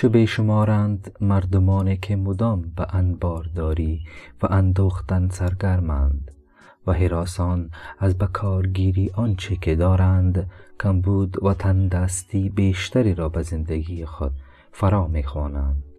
چه بیشمارند مردمانی که مدام به انبارداری و اندوختن سرگرمند و هراسان از بکارگیری آنچه که دارند کمبود و تندستی بیشتری را به زندگی خود فرا می‌خوانند.